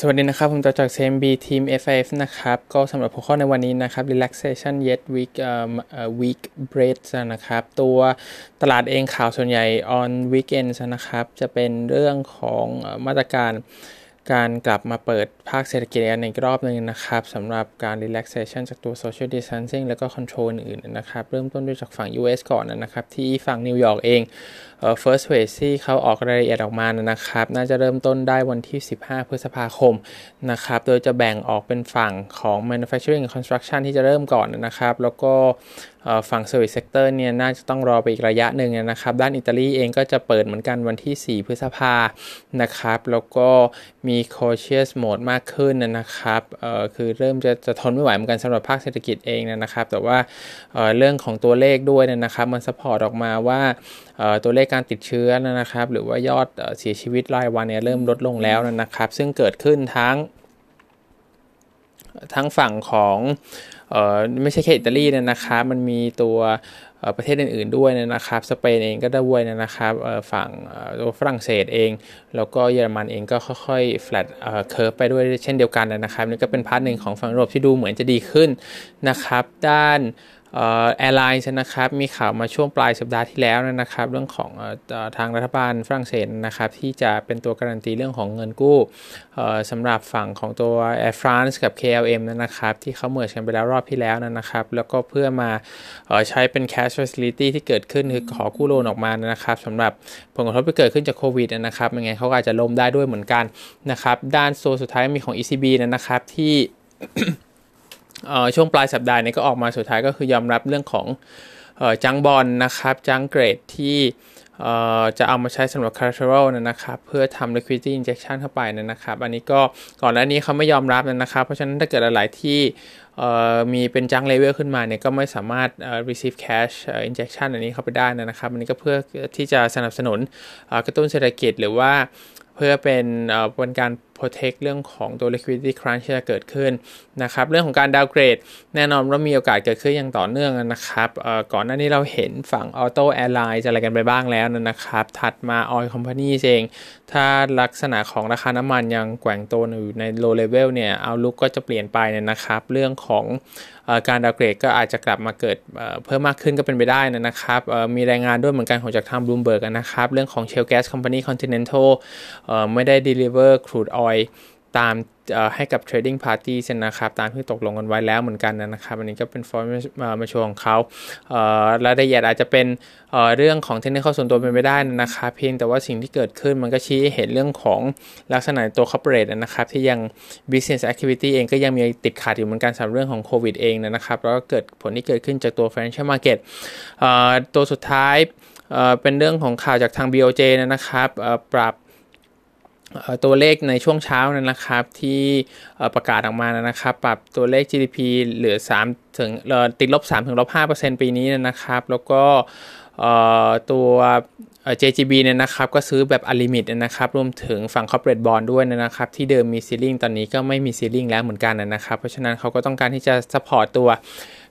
สวัสดีนะครับ ผมจะจาก CMB ทีม FIF นะครับ ก็สำหรับหัวข้อในวันนี้นะครับ relaxation yet week uh, week break นะครับ ตัวตลาดเองข่าวส่วนใหญ่ on weekends นะครับ จะเป็นเรื่องของมาตรการ การกลับมาเปิดภาคเศรษฐกิจอีกรอบหนึ่งนะครับสำหรับการ relaxation จากตัว social distancing แล้วก็ control อื่นๆนะครับ เริ่มต้นด้วยจากฝั่ง US ก่อนนะครับ ที่ฝั่งนิวยอร์กเองเออ first phase ที่เขาออกรายละเอียดออกมานะครับ น่าจะเริ่มต้นได้วันที่ 15 พฤษภาคมนะครับ โดยจะแบ่งออกเป็นฝั่งของ manufacturing construction ที่จะเริ่มก่อนนะครับ แล้วก็ ฝั่ง service sector เนี่ยน่าจะต้องรอไปอีกระยะหนึ่งนะครับ ด้านอิตาลีเองก็จะเปิดเหมือนกันวันที่ 4 พฤษภานะครับ แล้วก็มี cautious mode มากขึ้นนะครับคือเริ่มจะจะทนไม่ไหวเหมือนกันสำหรับภาคเศรษฐกิจเองนะครับ แต่ว่าเเรื่องของตัวเลขด้วยนะครับมันสปอร์ตออกมาว่าตัวเลขการติดเชื้อนะครับ หรือว่ายอดเสียชีวิตรายวันเนี่ยเริ่มลดลงแล้วนะครับ ซึ่งเกิดขึ้นทั้ง ทั้งฝั่งของออไม่ใช่แค่อิตาลีนะครับ มันมีตัวประเทศอื่น ๆด้วยนะครับ สเปนเองก็ด้วยนะครับฝั่งตัวฝรั่งเศสเอง แล้วก็เยอรมันเองก็ค่อยๆ flat curve ไปด้วยเช่นเดียวกันนะครับนี่ก็เป็น part หนึ่งของฝั่งยุโรปที่ดูเหมือนจะดีขึ้นนะครับ ด้าน airline นะครับมีข่าวมาช่วงปลายสัปดาห์ที่แล้วนะครับ เรื่องของทางรัฐบาลฝรั่งเศสนะครับ ที่จะเป็นตัวการันตีเรื่องของเงินกู้สำหรับฝั่งของตัว Air France กับ KLM นะครับ ที่เขา merge กันไปแล้วรอบที่แล้วนะครับ แล้วก็เพื่อมาใช้เป็น cash facility ที่เกิดขึ้นคือขอกู้ loan ออกมานะครับสำหรับผลกระทบที่เกิดขึ้นจากโควิดนะครับยังไงเขาอาจจะล้มได้ด้วยเหมือนกันนะครับ ด้านโซนสุดท้ายมีของ ECB นะครับที่ ช่วงปลายสัปดาห์นี้ก็ออกมาสุดท้ายก็คือยอมรับเรื่องของจังบอลนะครับ จังเกรดที่จะเอามาใช้สำหรับ collateral นะครับ เพื่อทำ liquidity injection เข้าไปนะครับ อันนี้ก็ก่อนหน้านี้เขาไม่ยอมรับนะครับ เพราะฉะนั้นถ้าเกิดหลายที่มีเป็นจังเลเวลขึ้นมาเนี่ยก็ไม่สามารถ receive cash injection อันนี้เข้าไปได้นะครับ อันนี้ก็เพื่อที่จะสนับสนุนกระตุ้นเศรษฐกิจหรือว่าเพื่อเป็นเป็นการ protect เรื่องของตัว liquidity crunch ที่จะเกิดขึ้นนะครับเรื่องของการ downgrade แน่นอนว่ามีโอกาสเกิดขึ้นอย่างต่อเนื่องนะครับก่อนหน้านี้เราเห็นฝั่ง auto airline อะไรกันไปบ้างแล้วนะครับ ถัดมา oil company เองถ้าลักษณะของราคาน้ำมันยังแกว่งตัวอยู่ใน low level เนี่ยเอาลุกก็จะเปลี่ยนไปนะครับ เรื่องของการดาวเกรดก็อาจจะกลับมาเกิดเพิ่มมากขึ้นก็เป็นไปได้นะครับ มีรายงานด้วยเหมือนกันของจากทางบลูมเบิร์กนะครับ เรื่องของ Shell Gas Company Continental ไม่ได้ deliver crude oil ตามให้กับ trading party นะครับ ตามที่ตกลงกันไว้แล้วเหมือนกันนะครับ อันนี้ก็เป็นฟอร์มมาโชว์ของเขารายละเอียดอาจจะเป็นเรื่องของเทคนิคส่วนตัวเป็นไปได้นะครับ เพียงแต่ว่าสิ่งที่เกิดขึ้นมันก็ชี้เห็นเรื่องของลักษณะตัว corporate นะครับ ที่ยัง business activity เองก็ยังมีติดขัดอยู่เหมือนกันสำหรับเรื่องของโควิดเองนะครับ แล้วก็เกิดผลที่เกิดขึ้นจากตัว financial market ตัวสุดท้ายเป็นเรื่องของข่าวจากทาง BOJ นะครับปรับ ตัวเลขในช่วงเช้านั้นนะครับ ที่ประกาศออกมานะครับ ปรับตัวเลข GDP เหลือ3ถึงติดลบ3ถึงลบ5%ปีนี้นะครับ แล้วก็ตัว JGB เนี่ยนะครับก็ซื้อแบบ unlimit นะครับรวมถึงฝั่ง corporate bond ด้วยนะครับ ที่เดิมมี ceiling ตอนนี้ก็ไม่มี ceiling แล้วเหมือนกันนะครับ เพราะฉะนั้นเขาก็ต้องการที่จะ support ตัว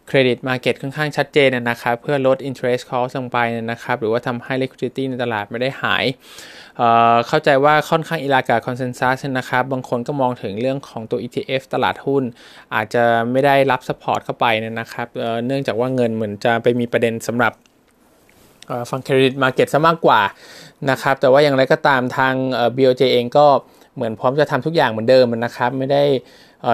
credit market ค่อนข้างชัดเจนนะครับเพื่อลด interest cost ลงไปนะครับหรือว่าทำให้ liquidity ในตลาดไม่ได้หาย เข้าใจว่าค่อนข้าง in line กับ consensus นะครับบางคนก็มองถึงเรื่องของตัว ETF ตลาดหุ้น อาจจะไม่ได้รับ support เข้าไปนะครับเนื่องจากว่าเงินเหมือนจะไปมีประเด็นสำหรับฝั่ง credit market ซะมากกว่านะครับแต่ว่าอย่างไรก็ตามทาง BOJ เองก็เหมือนพร้อมจะทำทุกอย่างเหมือนเดิมนะครับ ไม่ได้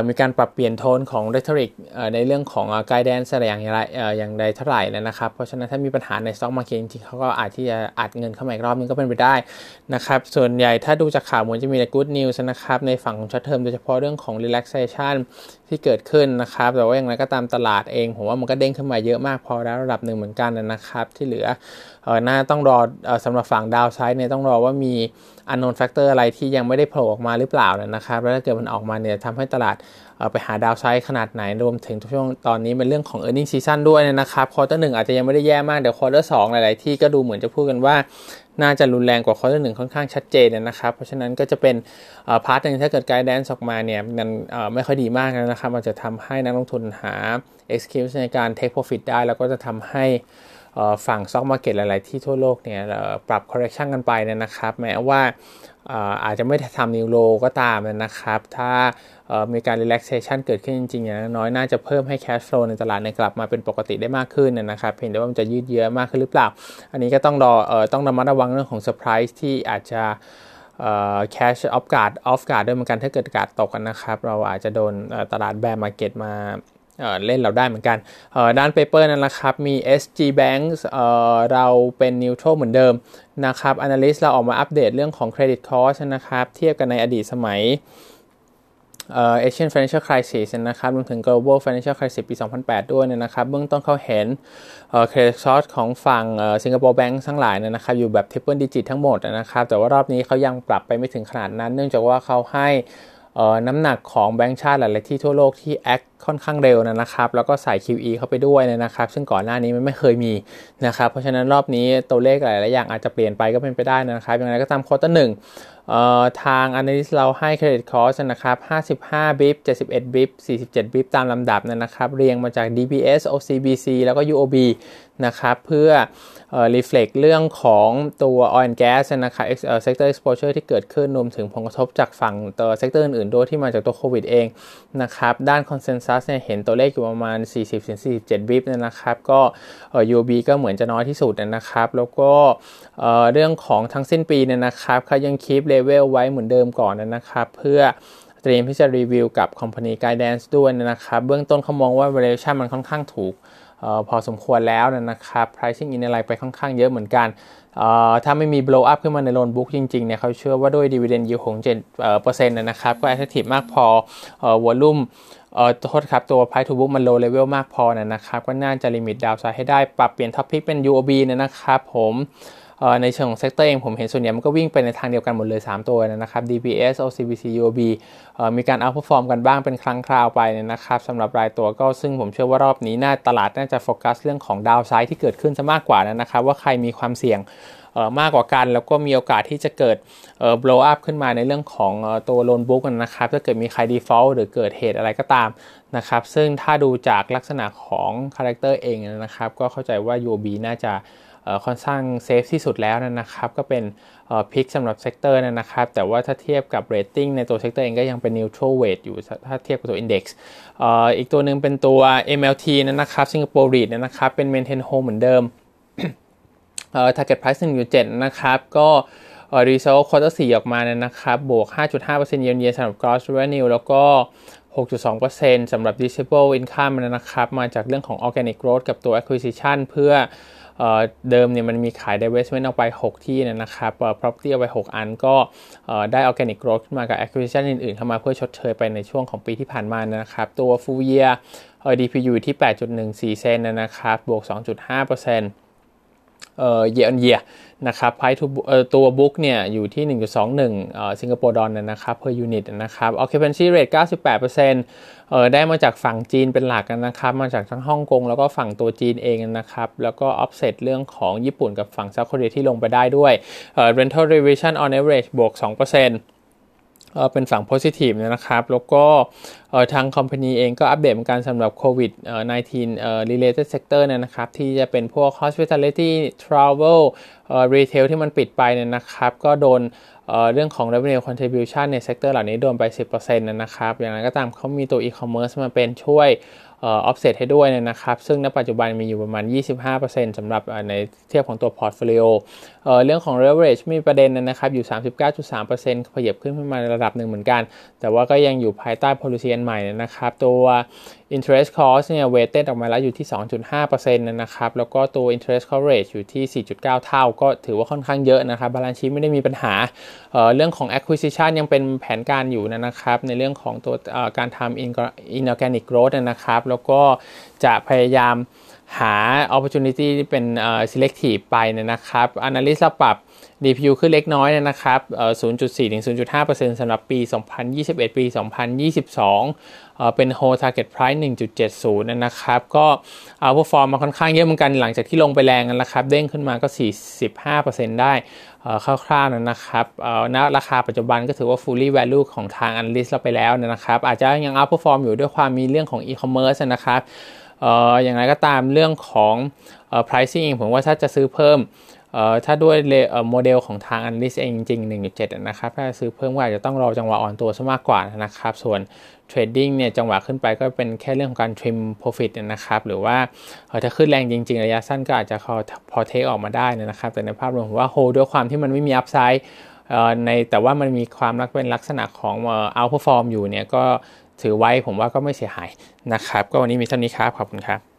มีการปรับเปลี่ยนโทนของเรทริกในเรื่องของ guidance อะไรอย่างไรอย่างใดเท่าไหร่นะครับ เพราะฉะนั้นถ้ามีปัญหาใน stock market จริงๆเขาก็อาจที่จะอัดเงินเข้ามาอีกรอบนึงก็เป็นไปได้นะครับ ส่วนใหญ่ถ้าดูจากข่าวมันจะมีแต่กู๊ดนิวส์นะครับ ในฝั่งของ short term โดยเฉพาะเรื่องของ relaxation ที่เกิดขึ้นนะครับ แต่ว่าอย่างไรก็ตามตลาดเองผมว่ามันก็เด้งขึ้นมาเยอะมากพอแล้วระดับหนึ่งเหมือนกันนะครับ ที่เหลือเออน่าต้องรอสำหรับฝั่งดาวไซด์เนี่ยต้องรอว่ามี unknown factor อะไรที่ยังไม่ได้โผล่ออกมาหรือเปล่านะครับ แล้วถ้าเกิดมันออกมาเนี่ยทำให้ตลาดไปหา downside ขนาดไหนรวมถึงช่วงตอนนี้เป็นเรื่องของ earning season ด้วยนะครับ quarter หนึ่งอาจจะยังไม่ได้แย่มากเดี๋ยว quarter สองหลาย ๆ ที่ก็ดูเหมือนจะพูดกันว่าน่าจะรุนแรงกว่า quarter หนึ่งค่อนข้างชัดเจนนะครับ เพราะฉะนั้นก็จะเป็น part หนึ่งถ้าเกิด guidance ออกมาเนี่ยมันไม่ค่อยดีมากนะครับมันจะทำให้นักลงทุนหา excuse ในการ take profit ได้ แล้วก็จะทำให้ฝั่ง stock market หลาย ๆ ที่ทั่วโลกเนี่ยปรับ correction กันไปนะครับ แม้ว่า อาจจะไม่ทำ new low ก็ตามนะครับ ถ้ามีการ relaxation เกิดขึ้นจริงๆอย่างน้อยน่าจะเพิ่มให้ cash flow ในตลาดในกลับมาเป็นปกติได้มากขึ้นนะครับเพียงแต่ว่ามันจะยืดเยื้อมากขึ้นหรือเปล่า อันนี้ก็ต้องรอต้องระมัดระวังเรื่องของ surprise ที่อาจจะ catch off guard off guard ด้วยเหมือนกันถ้าเกิดการตกกันนะครับ เราอาจจะโดนตลาด bear market มา เล่นเราได้เหมือนกันด้านเปเปอร์นั้นนะครับ มี SG Banks เราเป็น neutral เหมือนเดิมนะครับ analyst เราออกมาอัปเดตเรื่องของ credit cost นะครับ เทียบกันในอดีตสมัยเอ่อ Asian Financial Crisis นะครับรวมถึง Global Financial Crisis ปี 2008 ด้วยนะครับ เบื้องต้นเขาเห็นเอ่อ credit cost ของฝั่งเอ่อ Singapore Bank ทั้งหลายนะครับ อยู่แบบ triple digit ทั้งหมดนะครับ แต่ว่ารอบนี้เขายังปรับไปไม่ถึงขนาดนั้น เนื่องจากว่าเขาให้ น้ำหนักของแบงก์ชาติหลายๆที่ทั่วโลกที่แอคค่อนข้างเร็วนะครับ แล้วก็ใส่ QE เข้าไปด้วยนะครับ ซึ่งก่อนหน้านี้มันไม่เคยมีนะครับ เพราะฉะนั้นรอบนี้ตัวเลขหลายๆอย่างอาจจะเปลี่ยนไปก็เป็นไปได้นะครับ อย่างไรก็ตามโคตรหนึ่งทาง Analyst เราให้ Credit Cost นะครับ 55 บิป71 บิป47 บิปตามลำดับนะครับ เรียงมาจาก DBS OCBC แล้วก็ UOB นะครับ เพื่ออ reflect เรื่องของตัว oil and gas นะครับ sector exposure ที่เกิดขึ้นรวมถึงผลกระทบจากฝั่งตัว sector อื่นๆ ด้วยที่มาจากตัวโควิดเองนะครับ ด้าน consensus เนี่ยเห็นตัวเลขอยู่ประมาณ 40-47 บิปนะครับ ก็เอ่อ UOB ก็เหมือนจะน้อยที่สุดนะครับ แล้วก็เอ่อเรื่องของทั้งสิ้นปีเนี่ยนะครับเขายังคีปเลเวลไว้เหมือนเดิมก่อนนะครับ เพื่อเตรียมที่จะรีวิวกับ Company Guidance ด้วยนะครับ เบื้องต้นเขามองว่า valuation มันค่อนข้างถูกออพอสมควรแล้วนะครับ pricing in อะไรไปค่อนข้างเยอะเหมือนกัน ถ้าไม่มี blow up ขึ้นมาใน loan book จริงๆเนี่ยเขาเชื่อว่าด้วย dividend yield ของ7เปอร์เซ็นต์นะครับ ก็ attractive มากพอ volume เอ่อโทษครับตัว price to book มัน low level มากพอนะครับ ก็น่าจะ limit downside ให้ได้ปรับเปลี่ยน topic เป็น UOB นะครับผม ในเชิงของ sector เองผมเห็นส่วนใหญ่มันก็วิ่งไปในทางเดียวกันหมดเลย 3 ตัวนะครับ DBS OCBC UOB มีการ outperform กันบ้างเป็นครั้งคราวไปนะครับสำหรับรายตัวก็ซึ่งผมเชื่อว่ารอบนี้น่าตลาดน่าจะโฟกัสเรื่องของ downside ที่เกิดขึ้นจะมากกว่านะครับว่าใครมีความเสี่ยงมากกว่ากัน แล้วก็มีโอกาสที่จะเกิด blow up ขึ้นมาในเรื่องของตัว loan book นะครับถ้าเกิดมีใคร default หรือเกิดเหตุอะไรก็ตามนะครับซึ่งถ้าดูจากลักษณะของ character เองนะครับก็เข้าใจว่า UOB น่าจะ ค่อนข้าง safe ที่สุดแล้วนะครับ ก็เป็น pick สำหรับ sector นะครับ แต่ว่าถ้าเทียบกับเรตติ้งในตัว sector เองก็ยังเป็น neutral weight อยู่ถ้าเทียบกับตัว index อีกตัวหนึ่งเป็นตัว MLT นะครับสิงคโปร์ REIT นะครับ เป็น maintain hold เหมือนเดิม target price 1.7 นะครับ ก็ result quarter 4ออกมาเนี่ยนะครับ บวก 5.5% year year สำหรับ gross revenue แล้วก็ 6.2%สำหรับ distributable income นะครับ มาจากเรื่องของ organic growth กับตัว acquisition เพื่อ เดิมเนี่ยมันมีขาย divestment ออกไป 6 ที่นะครับ property ออกไป 6 อันก็ได้ organic growth ขึ้นมากับ acquisition อื่นๆ เข้ามาเพื่อชดเชยไปในช่วงของปีที่ผ่านมานะครับ ตัว full year DPU ที่ 8.14 เซนนะครับบวก 2.5% เอ่อ year on year นะครับ price to ตัวบุ๊กเนี่ยอยู่ที่ 1.21เอ่อสิงคโปร์ดอลนะครับ per unit นะครับ occupancy rate 98%เอ่อได้มาจากฝั่งจีนเป็นหลักนะครับ มาจากทั้งฮ่องกงแล้วก็ฝั่งตัวจีนเองนะครับ แล้วก็ offset เรื่องของญี่ปุ่นกับฝั่งเซาท์เกาหลีที่ลงไปได้ด้วยเอ่อ rental revision on average บวก 2% เป็นฝั่ง positive นะครับ แล้วก็ทางคอมพานีเองก็อัปเดตเหมือนกันสำหรับโควิด19 related sector นะครับ ที่จะเป็นพวก hospitality travel retail ที่มันปิดไปเนี่ยนะครับ ก็โดนเรื่องของ revenue contribution ใน sector เหล่านี้โดนไป 10%นะครับ อย่างไรก็ตามเขามีตัว e-commerce มาเป็นช่วย ออฟเซตให้ด้วยนะครับ ซึ่งณปัจจุบันมีอยู่ประมาณ 25%สำหรับในเทียบของตัว portfolio เรื่องของ leverage มีประเด็นนะครับ อยู่ 39.3%ขยับขึ้นมาในระดับหนึ่งเหมือนกัน แต่ว่าก็ยังอยู่ภายใต้ policy อันใหม่นะครับ ตัว interest cost เนี่ย weighted ออกมาแล้วอยู่ที่ 2.5%นะครับ แล้วก็ตัว interest coverage อยู่ที่ 4.9 เท่า ก็ถือว่าค่อนข้างเยอะนะครับ balance sheet ไม่ได้มีปัญหาเรื่องของ acquisition ยังเป็นแผนการอยู่นะครับ ในเรื่องของตัวการทำ inorganic growth นะครับแล้วก็จะพยายาม หา opportunity ที่เป็น selective ไปนะครับ analyst ปรับ DPU ขึ้นเล็กน้อยนะครับ 0.4 ถึง 0.5%สำหรับปี 2021 ปี 2022 เป็น whole target price 1.70 นะครับ ก็เอาพอฟอร์มมาค่อนข้างเยอะเหมือนกันหลังจากที่ลงไปแรงนะครับ เด้งขึ้นมาก็ 45%ได้คร่าวๆนะครับณราคาปัจจุบันก็ถือว่า fully value ของทาง analyst เราไปแล้วนะครับ อาจจะยัง outperform อยู่ด้วยความมีเรื่องของ e-commerce นะครับ อย่างไรก็ตามเรื่องของ pricing ผมว่าถ้าจะซื้อเพิ่มเอ่อถ้าด้วยโมเดลของทาง Analyst เองจริง 1.7 นะครับ ถ้าซื้อเพิ่มก็อาจจะต้องรอจังหวะอ่อนตัวซะมากกว่านะครับ ส่วน trading เนี่ยจังหวะขึ้นไปก็เป็นแค่เรื่องของการ trim profit นะครับ หรือว่าถ้าขึ้นแรงจริง ๆ ระยะสั้นก็อาจจะพอ take ออกมาได้นะครับ แต่ในภาพรวมผมว่าโฮด้วยความที่มันไม่มี upside ในแต่ว่ามันมีความรักเป็นลักษณะของ outperform อยู่เนี่ยก็ ถือไว้ผมว่าก็ไม่เสียหายนะครับ ก็วันนี้มีเท่านี้ครับ ขอบคุณครับ